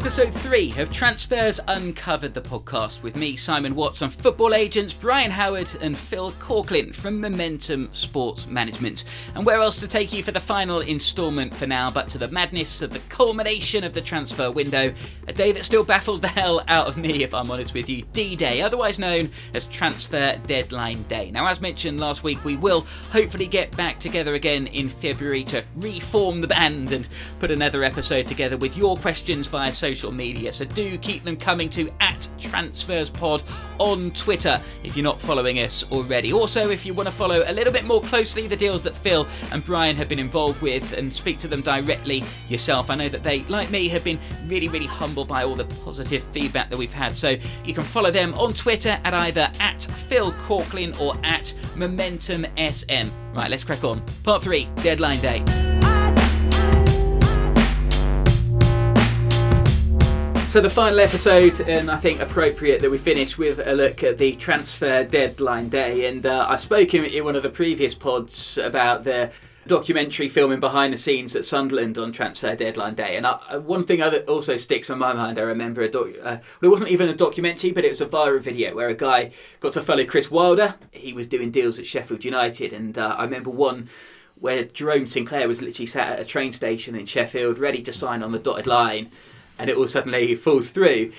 episode three of Transfers Uncovered, the podcast with me, Simon Watts, and football agents Brian Howard and Phil Corklin from Momentum Sports Management. And where else to take you for the final instalment for now, but to the madness of the culmination of the transfer window, a day that still baffles the hell out of me, if I'm honest with you, D Day, otherwise known as Transfer Deadline Day. Now, as mentioned last week, we will hopefully get back together again in February to reform the band and put another episode together with your questions via social media. So do keep them coming to at TransfersPod on Twitter if you're not following us already. Also, if you want to follow a little bit more closely the deals that Phil and Brian have been involved with and speak to them directly yourself, I know that they, like me, have been really, really humbled by all the positive feedback that we've had. So you can follow them on Twitter at either at Phil Corklin or at Momentum SM. Right, let's crack on. Part 3, Deadline Day. So the final episode, and I think appropriate that we finish with a look at the transfer deadline day. And uh, I spoke in, in one of the previous pods about the documentary filming behind the scenes at Sunderland on transfer deadline day. And I, uh, one thing that also sticks on my mind, I remember a doc, uh, well, it wasn't even a documentary, but it was a viral video where a guy got to follow Chris Wilder. He was doing deals at Sheffield United, and uh, I remember one where Jerome Sinclair was literally sat at a train station in Sheffield, ready to sign on the dotted line and it all suddenly falls through.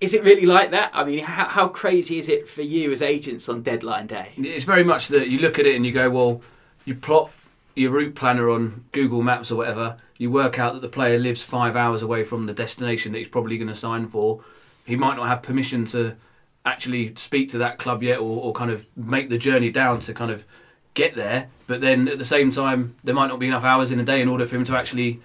Is it really like that? I mean, how, how crazy is it for you as agents on deadline day? It's very much that you look at it and you go, well, you plot your route planner on Google Maps or whatever. You work out that the player lives five hours away from the destination that he's probably going to sign for. He might not have permission to actually speak to that club yet or, or kind of make the journey down to kind of get there. But then at the same time, there might not be enough hours in a day in order for him to actually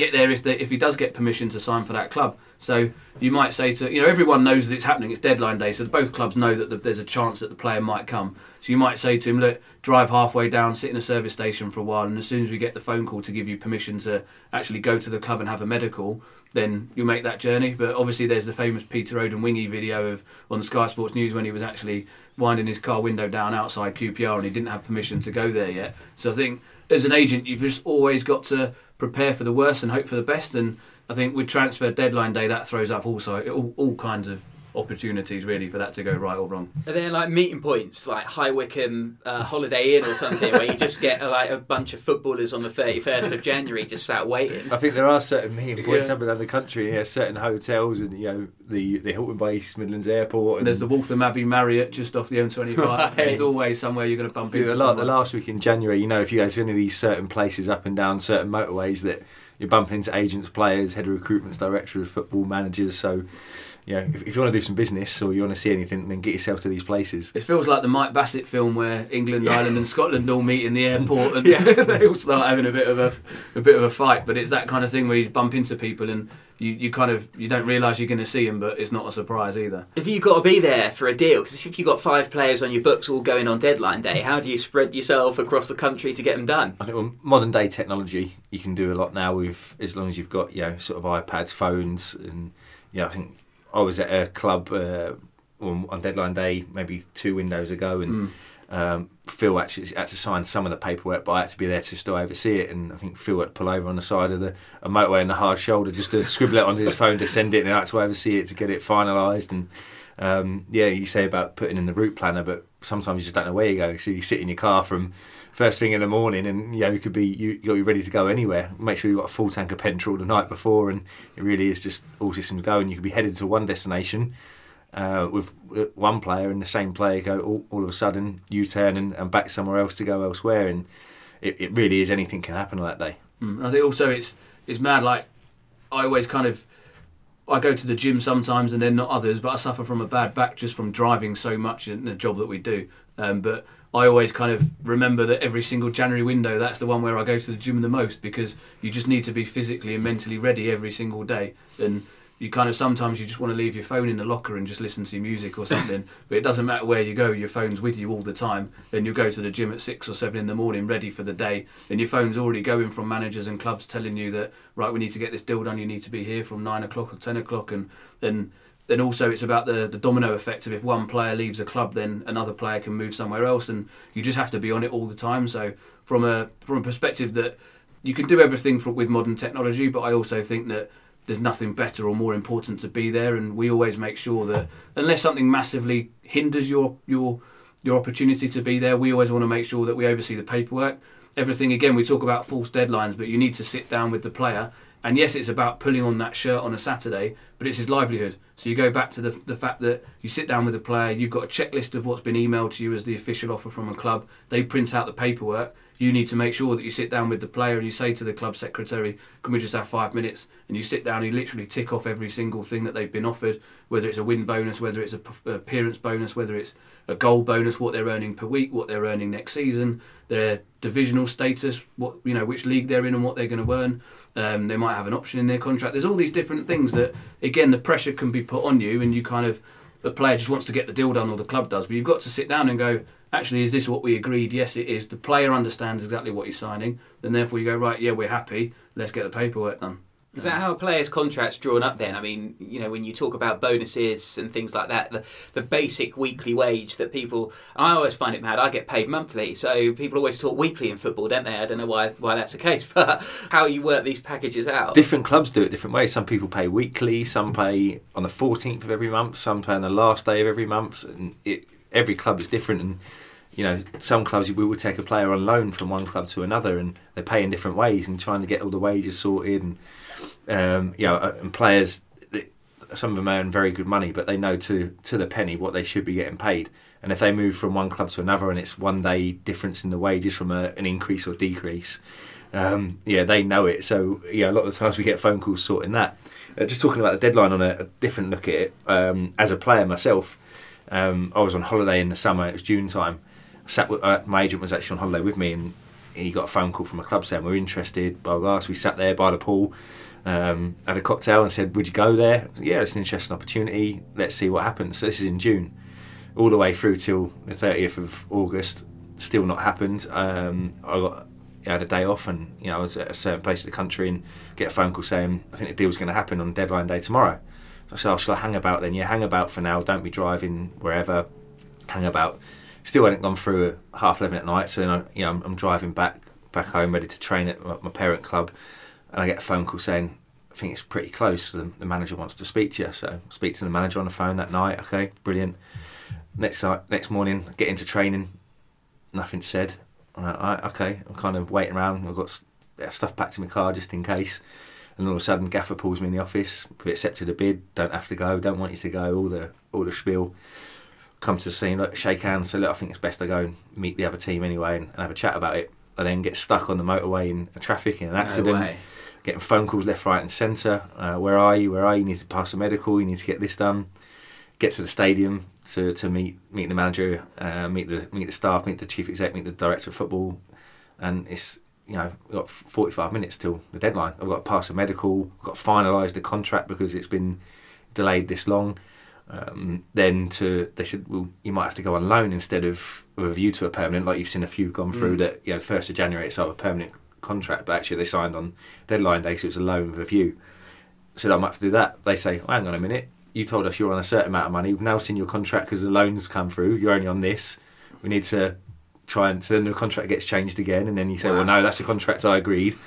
get there if if he does get permission to sign for that club. So you might say to you know everyone knows that it's happening. It's deadline day, so both clubs know that the, there's a chance that the player might come. So you might say to him, look, drive halfway down, sit in a service station for a while, and as soon as we get the phone call to give you permission to actually go to the club and have a medical, then you'll make that journey. But obviously, there's the famous Peter Odemwingie video of on Sky Sports News when he was actually winding his car window down outside QPR and he didn't have permission to go there yet. So I think as an agent, you've just always got to prepare for the worst and hope for the best. And I think with transfer deadline day, that throws up also all, all kinds of opportunities really for that to go right or wrong. Are there like meeting points like High Wycombe uh, Holiday Inn or something where you just get uh, like a bunch of footballers on the 31st of January just sat waiting? I think there are certain meeting points yeah. up and down the country. Yeah, certain hotels and you know the the Hilton by East Midlands Airport. And there's the Waltham Abbey Marriott just off the M25. Right. There's always somewhere you're going to bump into. Yeah, the, last week in January, you know, if you go to any of these certain places up and down certain motorways that you're bumping into agents, players, head of recruitments, directors, football managers. So yeah, if, if, you want to do some business or you want to see anything, then get yourself to these places. It feels like the Mike Bassett film where England, Ireland, and Scotland all meet in the airport and yeah. they all start having a bit of a, a bit of a fight. But it's that kind of thing where you bump into people and you, you kind of you don't realise you're going to see them, but it's not a surprise either. If you've got to be there for a deal, because if you've got five players on your books all going on deadline day, how do you spread yourself across the country to get them done? I think with modern day technology, you can do a lot now with as long as you've got you know sort of iPads, phones, and yeah, I think I was at a club uh, on, deadline day, maybe two windows ago, and mm. Um, Phil actually had to sign some of the paperwork, but I had to be there to still oversee it. And I think Phil had to pull over on the side of the motorway in the hard shoulder just to scribble it onto his phone to send it, and I had to oversee it to get it finalised. And um, yeah, you say about putting in the route planner, but sometimes you just don't know where you go. So you sit in your car from first thing in the morning, and you know you could be you, you got be ready to go anywhere. Make sure you've got a full tank of petrol the night before, and it really is just all systems go. And you could be headed to one destination uh, with one player, and the same player go all, all of a sudden U turn and, and, back somewhere else to go elsewhere, and it, it really is anything can happen on that day. Mm. I think also it's it's mad. Like I always kind of I go to the gym sometimes and then not others, but I suffer from a bad back just from driving so much in the job that we do. Um, but I always kind of remember that every single January window, that's the one where I go to the gym the most because you just need to be physically and mentally ready every single day. And you kind of sometimes you just want to leave your phone in the locker and just listen to music or something. but it doesn't matter where you go, your phone's with you all the time. Then you go to the gym at six or seven in the morning, ready for the day. And your phone's already going from managers and clubs telling you that right, we need to get this deal done. You need to be here from nine o'clock or ten o'clock, and then then also it's about the, the domino effect of if one player leaves a club, then another player can move somewhere else, and you just have to be on it all the time. So from a from a perspective that you can do everything for, with modern technology, but I also think that there's nothing better or more important to be there. And we always make sure that unless something massively hinders your your your opportunity to be there, we always want to make sure that we oversee the paperwork. Everything again, we talk about false deadlines, but you need to sit down with the player. And yes, it's about pulling on that shirt on a Saturday, but it's his livelihood. So you go back to the, the fact that you sit down with the player, you've got a checklist of what's been emailed to you as the official offer from a club. They print out the paperwork, you need to make sure that you sit down with the player and you say to the club secretary, "Can we just have five minutes?" And you sit down and you literally tick off every single thing that they've been offered, whether it's a win bonus, whether it's a p- appearance bonus, whether it's a goal bonus, what they're earning per week, what they're earning next season, their divisional status, what you know, which league they're in, and what they're going to earn. Um, they might have an option in their contract. There's all these different things that, again, the pressure can be put on you, and you kind of the player just wants to get the deal done, or the club does. But you've got to sit down and go, actually, is this what we agreed? Yes, it is. The player understands exactly what he's signing. Then, therefore, you go, right, yeah, we're happy. Let's get the paperwork done. Is that how a player's contract's drawn up then? I mean, you know, when you talk about bonuses and things like that, the, the basic weekly wage that people, I always find it mad. I get paid monthly, so people always talk weekly in football, don't they? I don't know why, why that's the case, but how you work these packages out. Different clubs do it different ways. Some people pay weekly, some pay on the 14th of every month, some pay on the last day of every month. And it, every club is different. And you know, some clubs we would take a player on loan from one club to another, and they pay in different ways, and trying to get all the wages sorted, and um, you know, uh, and players, some of them earn very good money, but they know to to the penny what they should be getting paid, and if they move from one club to another, and it's one day difference in the wages from a, an increase or decrease, um, yeah, they know it. So yeah, a lot of the times we get phone calls sorting that. Uh, just talking about the deadline on a, a different look at it. Um, as a player myself, um, I was on holiday in the summer. It was June time sat with, uh, my agent was actually on holiday with me, and he got a phone call from a club saying we're interested. Blah blah. So we sat there by the pool, um, had a cocktail, and said, "Would you go there?" Yeah, it's an interesting opportunity. Let's see what happens. So this is in June, all the way through till the thirtieth of August. Still not happened. Um, I got I had a day off, and you know I was at a certain place in the country, and get a phone call saying I think the deal's going to happen on deadline day tomorrow. I said, "Oh, shall I hang about then?" Yeah, hang about for now. Don't be driving wherever. Hang about still hadn't gone through half eleven at night. So then I, you know, I'm, I'm driving back back home, ready to train at my, my, parent club, and I get a phone call saying, "I think it's pretty close. The, the, manager wants to speak to you." So I speak to the manager on the phone that night. Okay, brilliant. Next next morning, get into training. Nothing said. I'm like, okay, I'm kind of waiting around. I've got stuff packed in my car just in case. And all of a sudden, Gaffer pulls me in the office. We accepted a bid. Don't have to go. Don't want you to go. All the all the spiel come to the scene, look, shake hands, say, look, I think it's best I go and meet the other team anyway and, and have a chat about it. I then get stuck on the motorway in a traffic in an accident, no getting phone calls left, right, and centre. Uh, where are you? Where are you? You need to pass a medical. You need to get this done. Get to the stadium to, to meet meet the manager, uh, meet the meet the staff, meet the chief exec, meet the director of football, and it's you know we've got 45 minutes till the deadline. I've got to pass a medical. I've got to finalise the contract because it's been delayed this long. Um, then to they said, well, you might have to go on loan instead of with a view to a permanent, like you've seen a few gone through. Mm. That you know, first of January it's a permanent contract, but actually they signed on deadline day, so it's a loan with a view. So I might have to do that. They say, well, hang on a minute, you told us you're on a certain amount of money. We've now seen your contract because the loans come through. You're only on this. We need to try and so then the contract gets changed again, and then you say, wow. well, no, that's a contract I agreed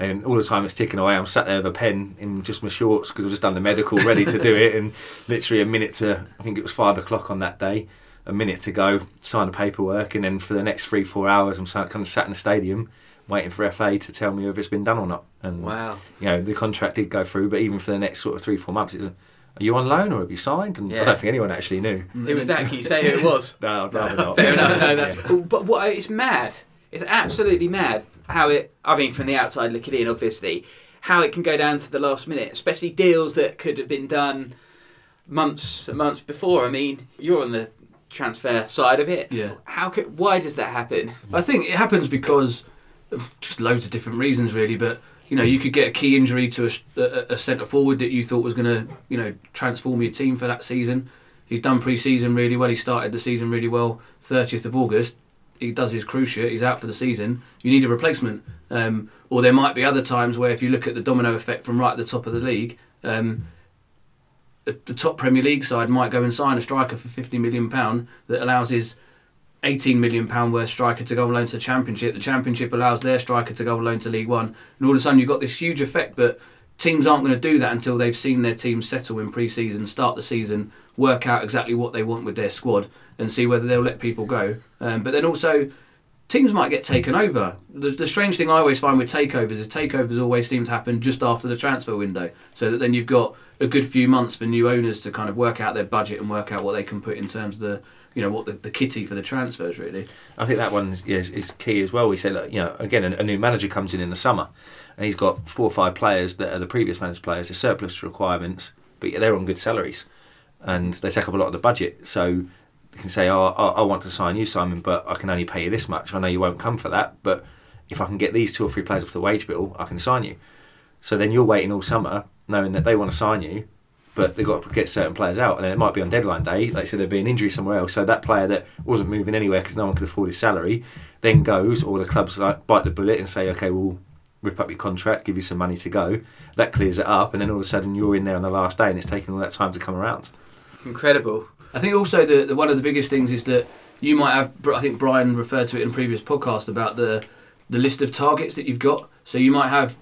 and all the time it's ticking away. I'm sat there with a pen in just my shorts because I've just done the medical, ready to do it, and literally a minute to I think it was five o'clock on that day, a minute to go sign the paperwork, and then for the next three four hours I'm kind of sat in the stadium waiting for FA to tell me if it's been done or not. And wow, you know the contract did go through, but even for the next sort of three four months, it was. Are you on loan or have you signed? And yeah. I don't think anyone actually knew. It was that. Can you say who it was? no, I'd rather not. Fair enough. No, that's. Yeah. But what? It's mad. It's absolutely mad how it. I mean, from the outside looking in, obviously, how it can go down to the last minute, especially deals that could have been done months and months before. I mean, you're on the transfer side of it. Yeah. How could? Why does that happen? I think it happens because of just loads of different reasons, really. But you know, you could get a key injury to a, a, a centre forward that you thought was going to, you know, transform your team for that season. He's done pre-season really well. He started the season really well. 30th of August, he does his cruciate, he's out for the season, you need a replacement. Um, or there might be other times where, if you look at the domino effect from right at the top of the league, um, the, the, top Premier League side might go and sign a striker for fifty million pound that allows his eighteen million pound worth striker to go on loan to the Championship. The Championship allows their striker to go on loan to League One, and all of a sudden you've got this huge effect. But teams aren't going to do that until they've seen their team settle in pre-season, start the season, work out exactly what they want with their squad, and see whether they'll let people go. Um, but then also, teams might get taken over. The, the strange thing I always find with takeovers is takeovers always seem to happen just after the transfer window, so that then you've got a good few months for new owners to kind of work out their budget and work out what they can put in terms of the you know what the, the kitty for the transfers really. I think that one is, is key as well. We say that you know again a, a new manager comes in in the summer, and he's got four or five players that are the previous manager's players. They're surplus requirements, but they're on good salaries, and they take up a lot of the budget. So you can say, "Oh, I, I want to sign you, Simon, but I can only pay you this much. I know you won't come for that, but if I can get these two or three players off the wage bill, I can sign you." So then you're waiting all summer, knowing that they want to sign you, but they've got to get certain players out, and then it might be on deadline day. Like I said, there'd be an injury somewhere else, so that player that wasn't moving anywhere because no one could afford his salary, then goes, or the clubs like bite the bullet and say, okay, we'll rip up your contract, give you some money to go. That clears it up, and then all of a sudden you're in there on the last day, and it's taking all that time to come around. Incredible. I think also the, the one of the biggest things is that you might have. I think Brian referred to it in a previous podcast about the the list of targets that you've got. So you might have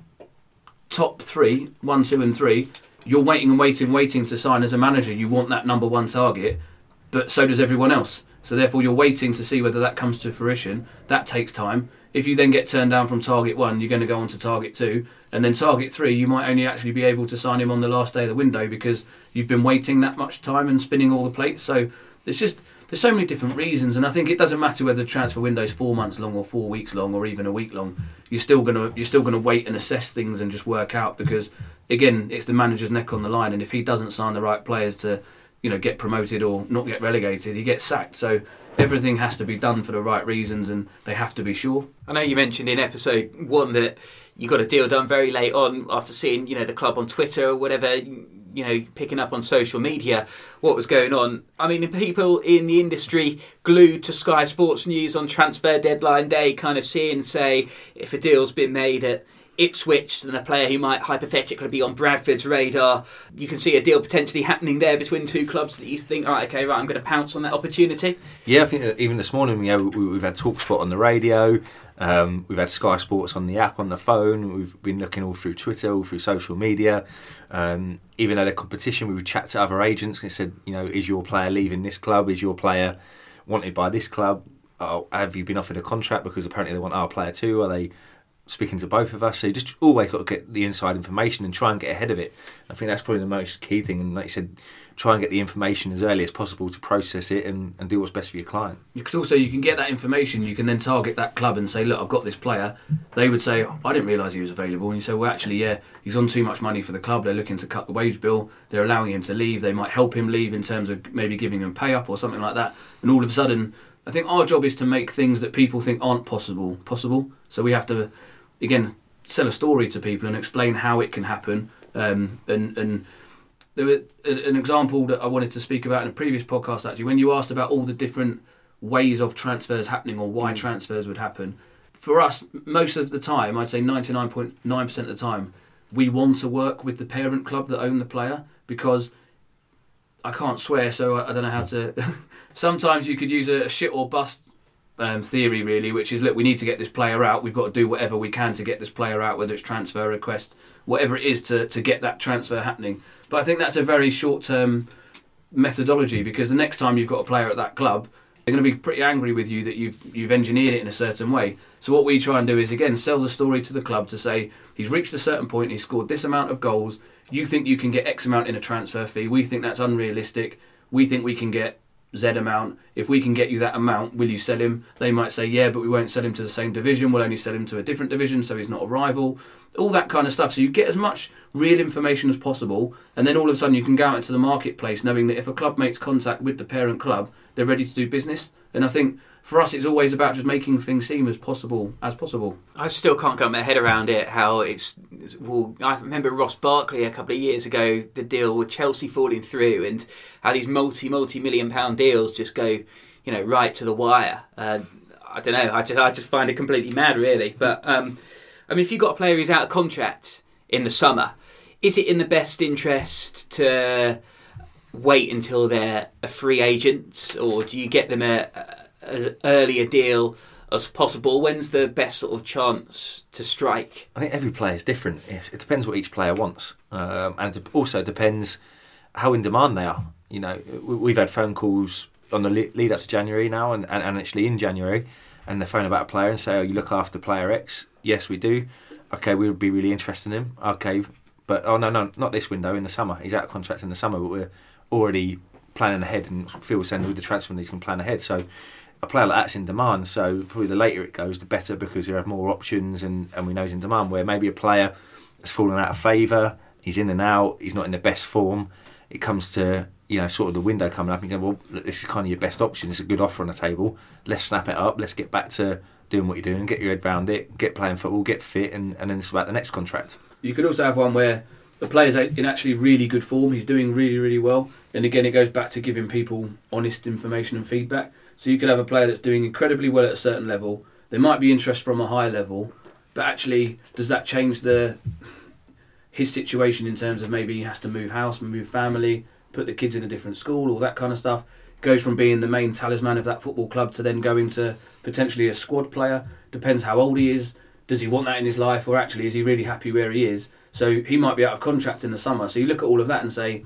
top three, one, two, and three. You're waiting and waiting, waiting to sign as a manager. You want that number one target, but so does everyone else. So therefore, you're waiting to see whether that comes to fruition. That takes time. If you then get turned down from target one, you're going to go on to target two, and then target three, you might only actually be able to sign him on the last day of the window because you've been waiting that much time and spinning all the plates. So it's just there's so many different reasons, and I think it doesn't matter whether the transfer window is four months long or four weeks long or even a week long. You're still gonna you're still gonna wait and assess things and just work out because again, it's the manager's neck on the line, and if he doesn't sign the right players to you know get promoted or not get relegated, he gets sacked. So everything has to be done for the right reasons, and they have to be sure. I know you mentioned in episode one that you got a deal done very late on after seeing you know the club on Twitter or whatever. You know, picking up on social media what was going on. I mean, people in the industry glued to Sky Sports News on transfer deadline day, kind of seeing, say, if a deal's been made at Ipswich than a player who might hypothetically be on Bradford's radar. You can see a deal potentially happening there between two clubs that you think, right, okay, right, I'm going to pounce on that opportunity. Yeah, I think even this morning, you we, we've had Talksport on the radio, um, we've had Sky Sports on the app, on the phone. We've been looking all through Twitter, all through social media. Um, even though the competition, we would chat to other agents and said, you know, is your player leaving this club? Is your player wanted by this club? Oh, have you been offered a contract because apparently they want our player too? Are they speaking to both of us. So you just always got to get the inside information and try and get ahead of it. I think that's probably the most key thing. And like you said, try and get the information as early as possible to process it and, and do what's best for your client. Because also you can get that information, you can then target that club and say, look, I've got this player. They would say, I didn't realise he was available. And you say, well, actually, yeah, he's on too much money for the club. They're looking to cut the wage bill. They're allowing him to leave. They might help him leave in terms of maybe giving him pay up or something like that. And all of a sudden, I think our job is to make things that people think aren't possible possible. So we have to, again, sell a story to people and explain how it can happen. Um, and and there was an example that I wanted to speak about in a previous podcast. Actually, when you asked about all the different ways of transfers happening or why mm. transfers would happen, for us, most of the time, I'd say ninety nine point nine percent of the time, we want to work with the parent club that own the player because I can't swear, so I don't know how to. sometimes you could use a shit or bust um, theory, really, which is look, we need to get this player out. We've got to do whatever we can to get this player out, whether it's transfer request, whatever it is to, to get that transfer happening. But I think that's a very short term methodology because the next time you've got a player at that club, they're going to be pretty angry with you that you've you've engineered it in a certain way. So what we try and do is again sell the story to the club to say he's reached a certain point, he's scored this amount of goals. You think you can get X amount in a transfer fee? We think that's unrealistic. We think we can get Z amount. If we can get you that amount, will you sell him? They might say, yeah, but we won't sell him to the same division. We'll only sell him to a different division, so he's not a rival. All that kind of stuff. So you get as much real information as possible, and then all of a sudden you can go out into the marketplace knowing that if a club makes contact with the parent club, they're ready to do business. And I think for us, it's always about just making things seem as possible as possible. I still can't get my head around it. How it's, it's well, I remember Ross Barkley a couple of years ago, the deal with Chelsea falling through, and how these multi multi million pound deals just go, you know, right to the wire. Uh, I don't know. I just I just find it completely mad, really. But um, I mean, if you've got a player who's out of contract in the summer, is it in the best interest to wait until they're a free agent, or do you get them a, a earlier deal as possible? When's the best sort of chance to strike? I think every player is different. It depends what each player wants, um, and it also depends how in demand they are. You know, we- we've had phone calls on the lead up to January now, and, and, and actually in January, and they phone about a player and say, "Oh, you look after player X." Yes, we do. Okay, we would be really interested in him. Okay, but oh no, no, not this window in the summer. He's out of contract in the summer, but we're already planning ahead, and Phil was saying with the transfer, he can plan ahead. So a player like that's in demand. So probably the later it goes, the better because you have more options, and, and we know he's in demand. Where maybe a player has fallen out of favour, he's in and out, he's not in the best form. It comes to you know sort of the window coming up, and go, well, this is kind of your best option. It's a good offer on the table. Let's snap it up. Let's get back to doing what you're doing. Get your head round it. Get playing football. Get fit, and, and then it's about the next contract. You could also have one where the player's in actually really good form. He's doing really, really well. And again, it goes back to giving people honest information and feedback. So you could have a player that's doing incredibly well at a certain level. There might be interest from a high level, but actually, does that change the his situation in terms of maybe he has to move house, move family, put the kids in a different school, all that kind of stuff? Goes from being the main talisman of that football club to then going to potentially a squad player. Depends how old he is. Does he want that in his life, or actually is he really happy where he is? So he might be out of contract in the summer. So you look at all of that and say,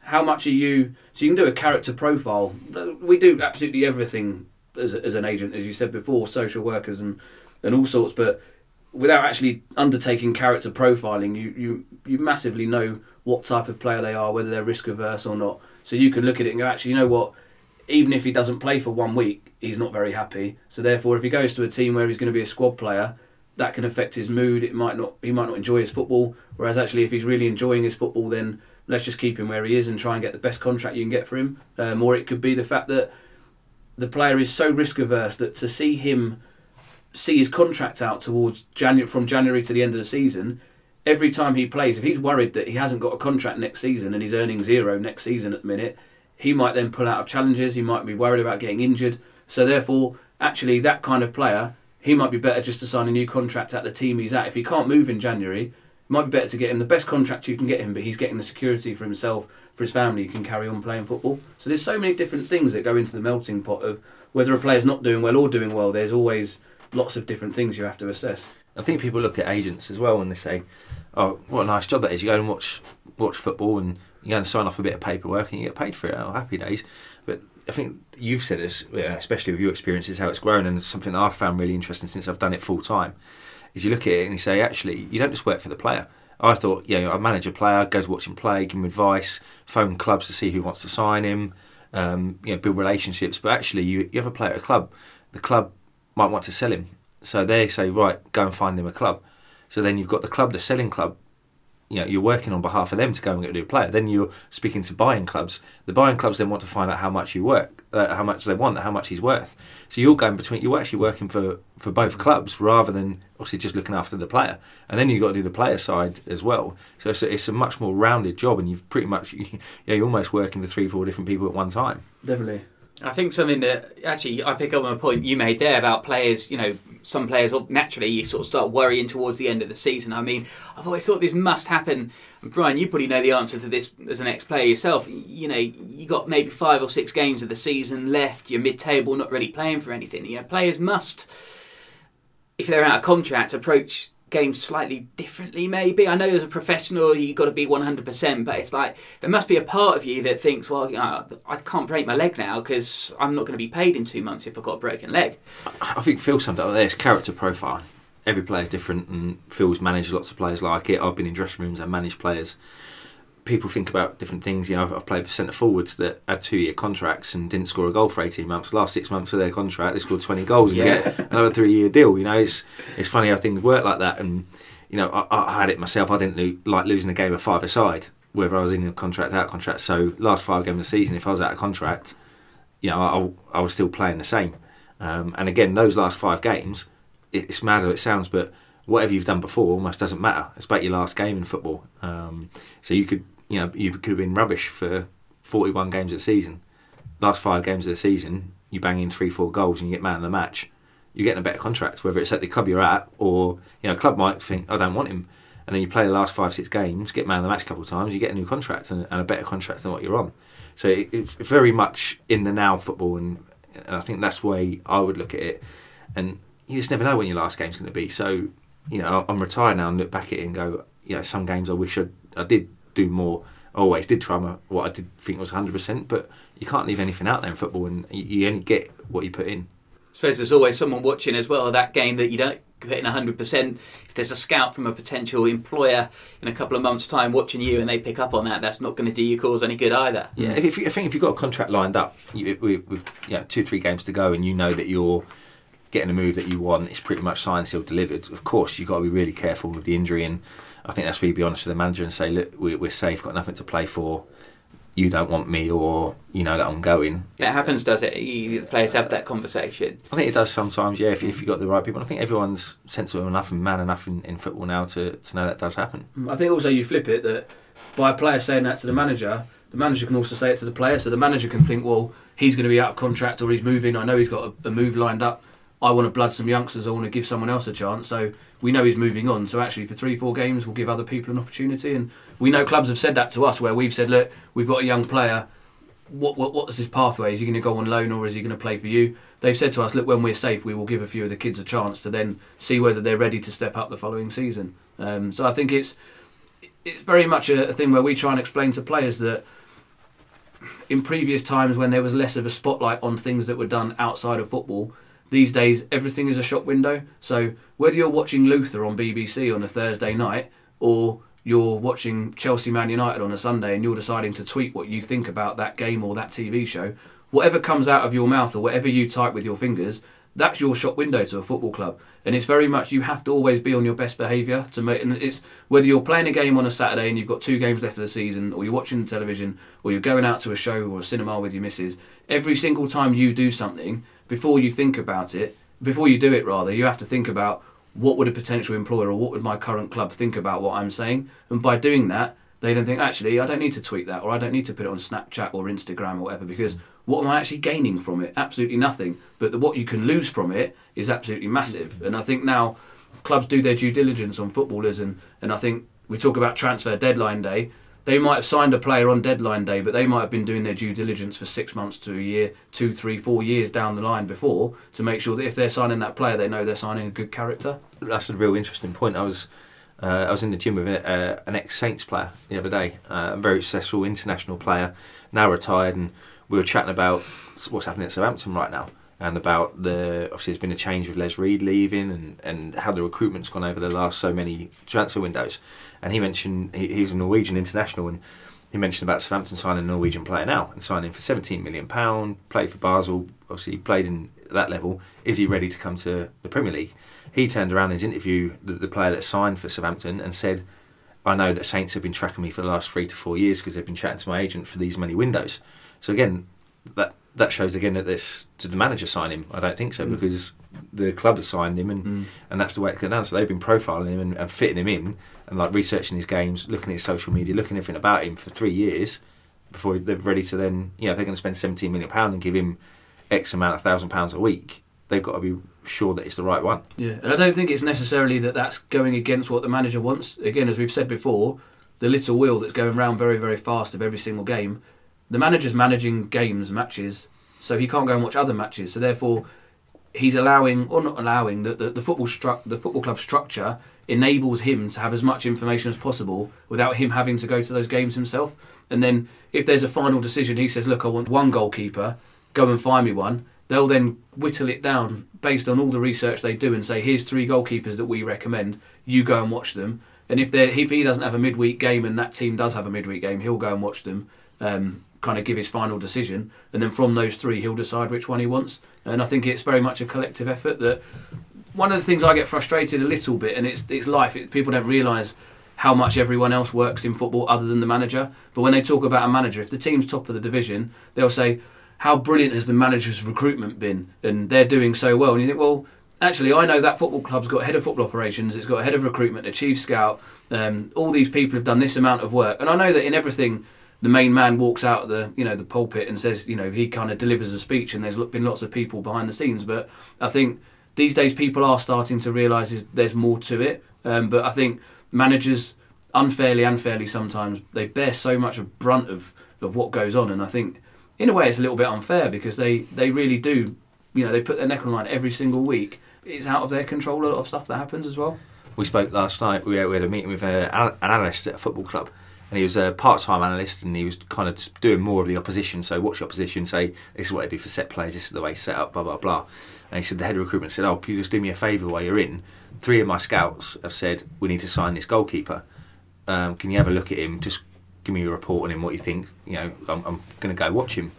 how much are you? So you can do a character profile. We do absolutely everything as, as an agent, as you said before, social workers and and all sorts. But without actually undertaking character profiling, you you you massively know what type of player they are, whether they're risk averse or not. So you can look at it and go, actually, you know what? Even if he doesn't play for one week, he's not very happy. So therefore, if he goes to a team where he's going to be a squad player, that can affect his mood. It might not. He might not enjoy his football. Whereas actually, if he's really enjoying his football, then let's just keep him where he is and try and get the best contract you can get for him. Um, or it could be the fact that the player is so risk averse that to see him see his contract out towards January from January to the end of the season, every time he plays, if he's worried that he hasn't got a contract next season and he's earning zero next season at the minute, he might then pull out of challenges. He might be worried about getting injured. So therefore, actually, that kind of player, he might be better just to sign a new contract at the team he's at. If he can't move in January, it might be better to get him the best contract you can get him, but he's getting the security for himself, for his family, he can carry on playing football. So there's so many different things that go into the melting pot of whether a player's not doing well or doing well. There's always lots of different things you have to assess. I think people look at agents as well and they say, "Oh, what a nice job that is! You go and watch watch football and you go and sign off a bit of paperwork and you get paid for it. Oh, happy days!" But I think you've said this, especially with your experiences, how it's grown, and something that I've found really interesting since I've done it full time, is you look at it and you say, actually, you don't just work for the player. I thought, yeah, I manage a player, go to watch him play, give him advice, phone clubs to see who wants to sign him, um, you know, build relationships. But actually, you, you have a player at a club, the club might want to sell him, so they say, right, go and find them a club. So then you've got the club, the selling club. You know, you're working on behalf of them to go and get a new player. Then you're speaking to buying clubs. The buying clubs then want to find out how much you work, uh, how much they want, how much he's worth. So you're going between. You're actually working for for both clubs rather than obviously just looking after the player. And then you've got to do the player side as well. So it's a, it's a much more rounded job, and you've pretty much yeah, you're almost working with three, four different people at one time. Definitely. I think something that actually I pick up on a point you made there about players. You know, some players naturally you sort of start worrying towards the end of the season. I mean, I've always thought this must happen. And Brian, you probably know the answer to this as an ex-player yourself. You know, you got maybe five or six games of the season left. You're mid-table, not really playing for anything. You know, players must, if they're out of contract, approach games slightly differently maybe i know as a professional you've got to be 100% but it's like there must be a part of you that thinks well you know, i can't break my leg now because i'm not going to be paid in two months if i've got a broken leg I think Phil summed up there. Character profile. Every player's different, and Phil's managed lots of players like it. I've been in dressing rooms and managed players. People think about different things. You know, I've, I've played centre forwards that had two-year contracts and didn't score a goal for eighteen months. The Last six months of their contract, they scored twenty goals and Yeah. get another three-year deal. You know, it's it's funny how things work like that. And you know, I, I had it myself. I didn't lo- like losing a game of five aside, whether I was in a contract, out of contract. So last five games of the season, if I was out of contract, you know, I, I was still playing the same. Um, and again, those last five games, it, it's mad how it sounds, but whatever you've done before almost doesn't matter. It's about your last game in football. Um, so you could, you know, you could have been rubbish for 41 games of the season. Last five games of the season, you bang in three, four goals and you get man of the match. You're getting a better contract, whether it's at the club you're at or, you know, a club might think, I don't want him. And then you play the last five, six games, get man of the match a couple of times, you get a new contract and, and a better contract than what you're on. So it, it's very much in the now football, and, and I think that's the way I would look at it. and you just never know when your last game's going to be. So, you know, I'm retired now and look back at it and go, you know, some games I wish I'd, I did do more. I always did try my, what I did think was 100%, but you can't leave anything out there in football, and you, you only get what you put in. I suppose there's always someone watching as well that game that you don't put in 100%. If there's a scout from a potential employer in a couple of months' time watching you and they pick up on that, that's not going to do your cause any good either. Yeah, if, you, I think if you've got a contract lined up you, with, with you know, two, three games to go, and you know that you're getting a move that you want, it's pretty much signed, sealed, delivered. Of course, you've got to be really careful with the injury, and I think that's where you be honest with the manager and say, look, we're, we're safe, got nothing to play for. You don't want me, or you know that I'm going. It happens, does it? You, the players have that conversation. I think it does sometimes, yeah. If, if you've got the right people, I think everyone's sensible enough and man enough in, in football now to, to know that does happen. Mm, I think also you flip it that by a player saying that to the manager, the manager can also say it to the player. So the manager can think, well, he's going to be out of contract or he's moving. I know he's got a, a move lined up. I want to blood some youngsters. I want to give someone else a chance. So we know he's moving on. So actually, for three, four games, we'll give other people an opportunity. And we know clubs have said that to us, where we've said, look, we've got a young player. What, what what's his pathway? Is he going to go on loan or is he going to play for you? They've said to us, look, when we're safe, we will give a few of the kids a chance to then see whether they're ready to step up the following season. Um, so I think it's it's very much a, a thing where we try and explain to players that in previous times when there was less of a spotlight on things that were done outside of football, these days everything is a shop window. So whether you're watching Luther on BBC on a Thursday night or you're watching Chelsea Man United on a Sunday and you're deciding to tweet what you think about that game or that TV show, whatever comes out of your mouth or whatever you type with your fingers, that's your shop window to a football club. And it's very much you have to always be on your best behaviour to make. And it's whether you're playing a game on a Saturday and you've got two games left of the season, or you're watching television, or you're going out to a show or a cinema with your missus. Every single time you do something, before you think about it, before you do it rather, you have to think about what would a potential employer or what would my current club think about what I'm saying. And by doing that, they then think actually I don't need to tweet that or I don't need to put it on Snapchat or Instagram or whatever because what am I actually gaining from it? Absolutely nothing. But the, what you can lose from it is absolutely massive. And I think now clubs do their due diligence on footballers, and, and I think we talk about transfer deadline day. They might have signed a player on deadline day, but they might have been doing their due diligence for six months to a year, two, three, four years down the line before to make sure that if they're signing that player, they know they're signing a good character. That's a real interesting point. I was uh, I was in the gym with uh, an ex Saints player the other day, uh, a very successful international player, now retired, and we were chatting about what's happening at Southampton right now and about the obviously there's been a change with Les Reed leaving and, and how the recruitment's gone over the last so many transfer windows. And he mentioned he, he's a Norwegian international and he mentioned about Southampton signing a Norwegian player now and signing for 17 million pound. Played for Basel, obviously played in that level. Is he ready to come to the Premier League? He turned around in his interview, the, the player that signed for Southampton, and said, "I know that Saints have been tracking me for the last three to four years because they've been chatting to my agent for these many windows." So again, that that shows again that this did the manager sign him? I don't think so mm. because the club has signed him and mm. and that's the way it's going down. So they've been profiling him and, and, fitting him in and like researching his games, looking at his social media, looking at everything about him for three years before they're ready to then you know they're going to spend seventeen million pound and give him X amount of thousand pounds a week. They've got to be sure that it's the right one. Yeah, and I don't think it's necessarily that that's going against what the manager wants. Again, as we've said before, the little wheel that's going round very very fast of every single game the manager's managing games, matches, so he can't go and watch other matches. So therefore, he's allowing or not allowing that the, the football stru- the football club structure enables him to have as much information as possible without him having to go to those games himself. And then if there's a final decision, he says, "Look, I want one goalkeeper. Go and find me one." They'll then whittle it down based on all the research they do and say, "Here's three goalkeepers that we recommend. You go and watch them." And if, if he doesn't have a midweek game and that team does have a midweek game, he'll go and watch them. Um, kind of give his final decision, and then from those three, he'll decide which one he wants. And I think it's very much a collective effort. That one of the things I get frustrated a little bit, and it's it's life. It, people don't realise how much everyone else works in football other than the manager. But when they talk about a manager, if the team's top of the division, they'll say, "How brilliant has the manager's recruitment been?" And they're doing so well. And you think, well. Actually, I know that football club's got a head of football operations, it's got a head of recruitment, a chief scout. Um, all these people have done this amount of work, and I know that in everything the main man walks out of the you know the pulpit and says you know he kind of delivers a speech and there's been lots of people behind the scenes but I think these days people are starting to realise there's more to it um, but I think managers unfairly unfairly sometimes they bear so much of brunt of of what goes on and I think in a way it's a little bit unfair because they they really do you know they put their neck on the line every single week. It's out of their control. A lot of stuff that happens as well. We spoke last night. We had, a meeting with a, an analyst at a football club, and he was a part-time analyst, and he was kind of doing more of the opposition. So watch opposition, say this is what they do for set plays, this is the way set up, blah blah blah. And he said the head of recruitment said, "Oh, can you just do me a favour while you're in? Three of my scouts have said we need to sign this goalkeeper. Um, can you have a look at him? Just give me a report on him, what you think. You know, I'm, I'm going to go watch him."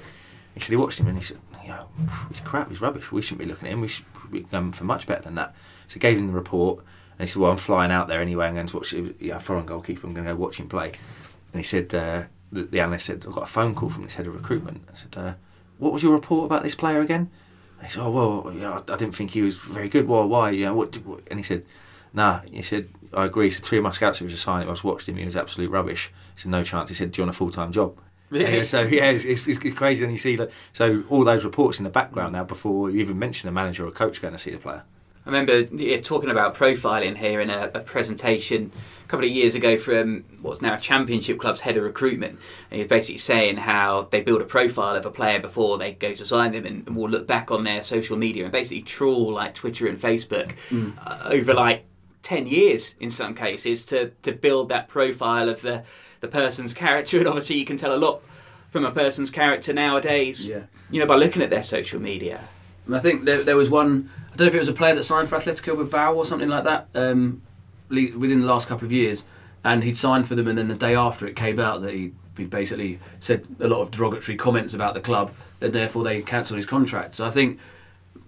He said he watched him, and he said, "You know, he's crap, he's rubbish. We shouldn't be looking at him. We should be going for much better than that." So gave him the report, and he said, "Well, I'm flying out there anyway. I'm going to watch. Yeah, a foreign goalkeeper. I'm going to go watch him play." And he said, uh, the, the analyst said, "I've got a phone call from this head of recruitment." I said, uh, "What was your report about this player again?" And he said, "Oh well, yeah, I, I didn't think he was very good. Why? Why? Yeah, what, what?" And he said, "Nah." He said, "I agree." He said, three of my scouts who was assigned him. I was watched him. He was absolute rubbish." He said, "No chance." He said, "Do you want a full time job?" Yeah, so yeah, it's, it's, it's crazy, and you see like so all those reports in the background now before you even mention a manager or a coach going to see the player. I remember talking about profiling here in a, a, presentation a couple of years ago from what's now Championship Club's head of recruitment. And he was basically saying how they build a profile of a player before they go to sign them and, and will look back on their social media and basically trawl like Twitter and Facebook mm. uh, over like 10 years in some cases to, to build that profile of the, the person's character. And obviously, you can tell a lot from a person's character nowadays, yeah. you know, by looking at their social media. I think there, there was one I don't know if it was a player that signed for Atletico Bilbao or something like that um, within the last couple of years, and he'd signed for them, and then the day after it came out that he he basically said a lot of derogatory comments about the club, and therefore they cancelled his contract. So I think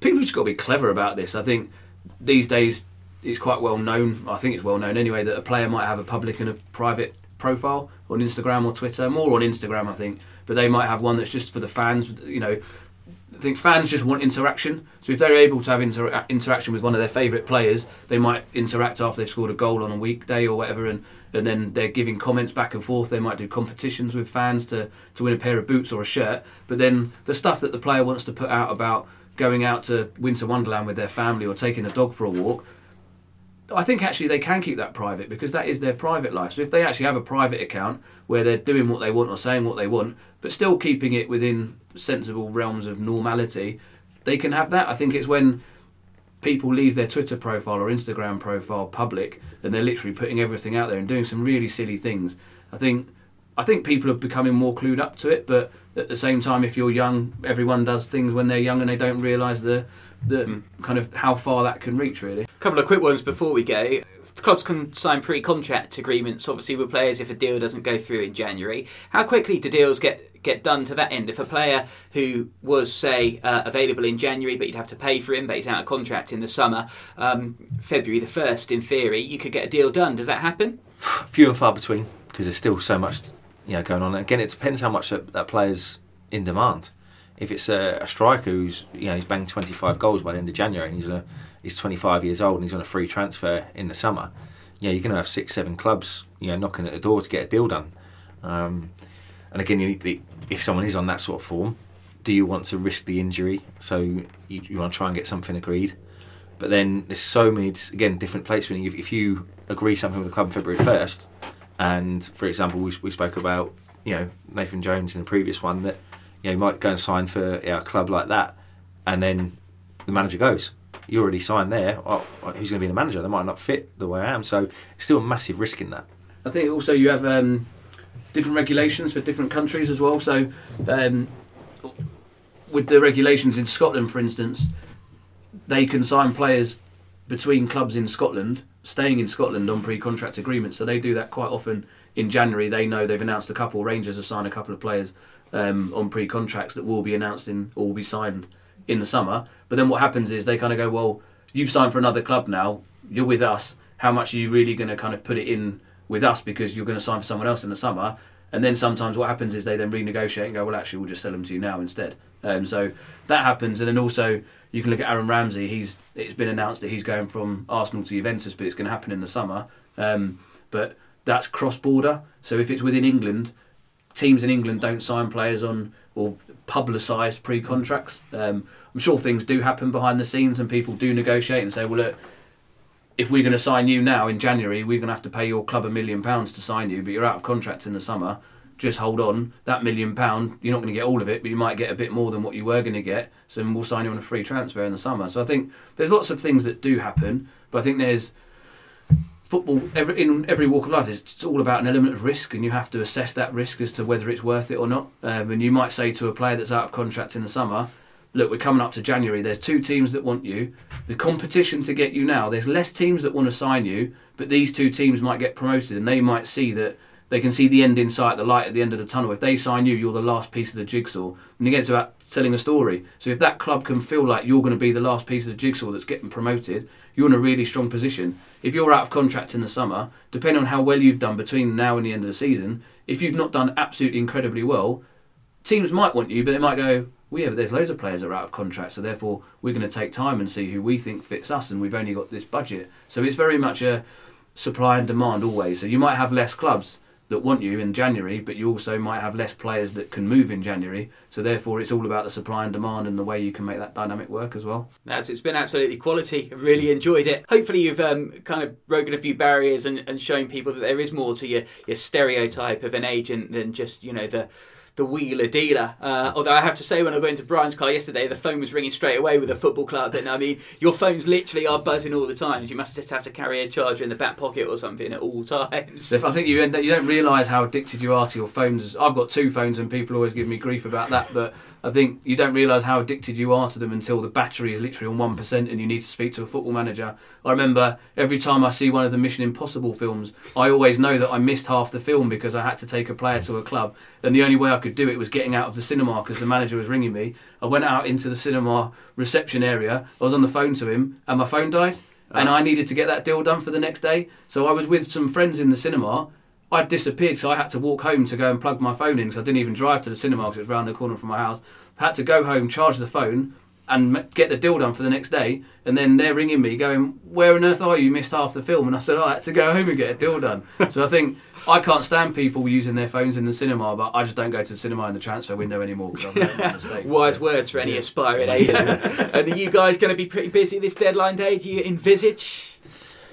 people just got to be clever about this. I think these days it's quite well known. I think it's well known anyway that a player might have a public and a private profile on Instagram or Twitter. More on Instagram, I think, but they might have one that's just for the fans. You know, think fans just want interaction. So if they're able to have inter- interaction with one of their favourite players, they might interact after they've scored a goal on a weekday or whatever, and, and then they're giving comments back and forth. They might do competitions with fans to, to win a pair of boots or a shirt. But then the stuff that the player wants to put out about going out to Winter Wonderland with their family or taking a dog for a walk, I think actually they can keep that private because that is their private life. So if they actually have a private account where they're doing what they want or saying what they want, but still keeping it within sensible realms of normality, they can have that. I think it's when people leave their Twitter profile or Instagram profile public and they're literally putting everything out there and doing some really silly things. I think I think people are becoming more clued up to it, but at the same time, if you're young, everyone does things when they're young and they don't realise the the mm. kind of how far that can reach. Really, a couple of quick ones before we go clubs can sign pre-contract agreements, obviously with players if a deal doesn't go through in January. How quickly do deals get get done to that end? If a player who was say uh, available in January, but you'd have to pay for him, but he's out of contract in the summer, um, February the first, in theory, you could get a deal done. Does that happen? Few and far between because there's still so much you know going on. Again, it depends how much that, that player's in demand. If it's a, a striker who's you know he's banged 25 goals by the end of January and he's a he's 25 years old and he's on a free transfer in the summer, yeah, you're going to have six, seven clubs, you know, knocking at the door to get a deal done. Um, and again, you, if someone is on that sort of form, do you want to risk the injury? So you, you want to try and get something agreed. But then there's so many, again, different places. If, if you agree something with the club on February 1st, and for example, we, we spoke about, you know, Nathan Jones in the previous one, that, you know, you might go and sign for a club like that, and then the manager goes you already signed there. Oh, who's going to be the manager? They might not fit the way I am. So it's still a massive risk in that. I think also you have um, different regulations for different countries as well. So um, with the regulations in Scotland, for instance, they can sign players between clubs in Scotland, staying in Scotland on pre-contract agreements. So they do that quite often in January. They know they've announced a couple. Rangers have signed a couple of players um, on pre-contracts that will be announced in or will be signed in the summer. But then what happens is they kind of go, well, you've signed for another club now. You're with us. How much are you really going to kind of put it in with us because you're going to sign for someone else in the summer? And then sometimes what happens is they then renegotiate and go, well, actually, we'll just sell them to you now instead. Um, so that happens, and then also you can look at Aaron Ramsey. He's it's been announced that he's going from Arsenal to Juventus, but it's going to happen in the summer. Um, but that's cross border. So if it's within England, teams in England don't sign players on or publicised pre-contracts. Um, I'm sure things do happen behind the scenes, and people do negotiate and say, "Well, look, if we're going to sign you now in January, we're going to have to pay your club a million pounds to sign you, but you're out of contract in the summer. Just hold on. That million pound, you're not going to get all of it, but you might get a bit more than what you were going to get. So we'll sign you on a free transfer in the summer. So I think there's lots of things that do happen, but I think there's football every, in every walk of life. It's all about an element of risk, and you have to assess that risk as to whether it's worth it or not. Um, and you might say to a player that's out of contract in the summer, "Look, we're coming up to January. There's two teams that want you. The competition to get you now. There's less teams that want to sign you, but these two teams might get promoted, and they might see that." They can see the end in sight, the light at the end of the tunnel. If they sign you, you're the last piece of the jigsaw. And again, it's about selling a story. So if that club can feel like you're going to be the last piece of the jigsaw that's getting promoted, you're in a really strong position. If you're out of contract in the summer, depending on how well you've done between now and the end of the season, if you've not done absolutely incredibly well, teams might want you, but they might go, well, yeah, but there's loads of players that are out of contract, so therefore we're going to take time and see who we think fits us, and we've only got this budget. So it's very much a supply and demand always. So you might have less clubs that want you in January, but you also might have less players that can move in January. So therefore, it's all about the supply and demand and the way you can make that dynamic work as well. That's it's been absolutely quality. Really enjoyed it. Hopefully, you've um, kind of broken a few barriers and, and shown people that there is more to your your stereotype of an agent than just you know the the wheeler dealer. Uh, although I have to say, when I went into Brian's car yesterday, the phone was ringing straight away with a football club. And I mean, your phones literally are buzzing all the time. You must just have to carry a charger in the back pocket or something at all times. I think you end up, you don't realise how addicted you are to your phones. I've got two phones, and people always give me grief about that. But I think you don't realise how addicted you are to them until the battery is literally on one percent, and you need to speak to a football manager. I remember every time I see one of the Mission Impossible films, I always know that I missed half the film because I had to take a player to a club, and the only way I could do it was getting out of the cinema because the manager was ringing me. I went out into the cinema reception area. I was on the phone to him, and my phone died, ah. and I needed to get that deal done for the next day. So I was with some friends in the cinema. I'd disappeared, so I had to walk home to go and plug my phone in because I didn't even drive to the cinema because it was round the corner from my house. I had to go home, charge the phone, and get the deal done for the next day. And then they're ringing me, going, "Where on earth are you? You missed half the film." And I said, oh, "I had to go home and get a deal done." so I think I can't stand people using their phones in the cinema, but I just don't go to the cinema in the transfer window anymore because I've made that mistake. Wise words for any aspiring agent. and are you guys going to be pretty busy this deadline day? Do you envisage?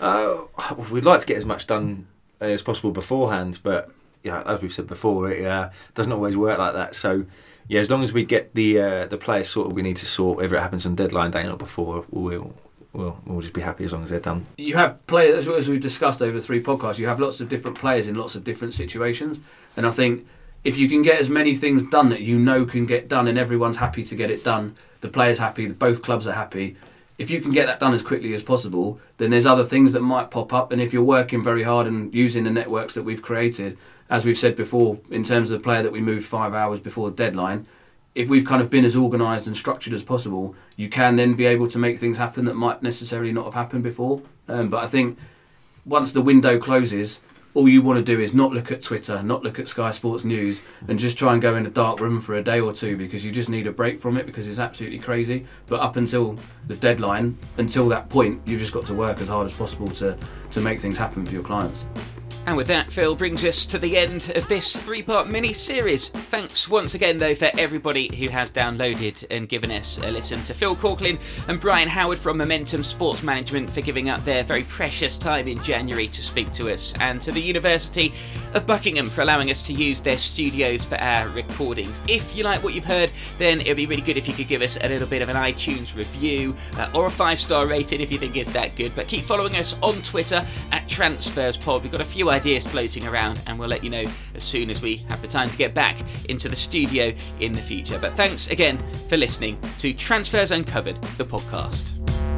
Uh, we'd like to get as much done as possible beforehand, but yeah, as we've said before, it uh, doesn't always work like that. So yeah, as long as we get the uh, the players sorted, we need to sort whether it happens on deadline day, not before. We'll we'll we'll just be happy as long as they're done. you have players as we've discussed over three podcasts. You have lots of different players in lots of different situations, and I think if you can get as many things done that you know can get done, and everyone's happy to get it done, the players happy, both clubs are happy. If you can get that done as quickly as possible, then there's other things that might pop up, and if you're working very hard and using the networks that we've created, as we've said before, in terms of the player that we moved five hours before the deadline, if we've kind of been as organised and structured as possible, you can then be able to make things happen that might necessarily not have happened before. Um, but I think once the window closes, all you want to do is not look at Twitter, not look at Sky Sports News, and just try and go in a dark room for a day or two because you just need a break from it because it's absolutely crazy. But up until the deadline, until that point, you've just got to work as hard as possible to, to make things happen for your clients. And with that, Phil brings us to the end of this three part mini series. Thanks once again, though, for everybody who has downloaded and given us a listen to Phil Corklin and Brian Howard from Momentum Sports Management for giving up their very precious time in January to speak to us, and to the University of Buckingham for allowing us to use their studios for our recordings. If you like what you've heard, then it'd be really good if you could give us a little bit of an iTunes review uh, or a five star rating if you think it's that good. But keep following us on Twitter at TransfersPod. We've got a few ideas floating around, and we'll let you know as soon as we have the time to get back into the studio in the future. But thanks again for listening to Transfers Uncovered, the podcast.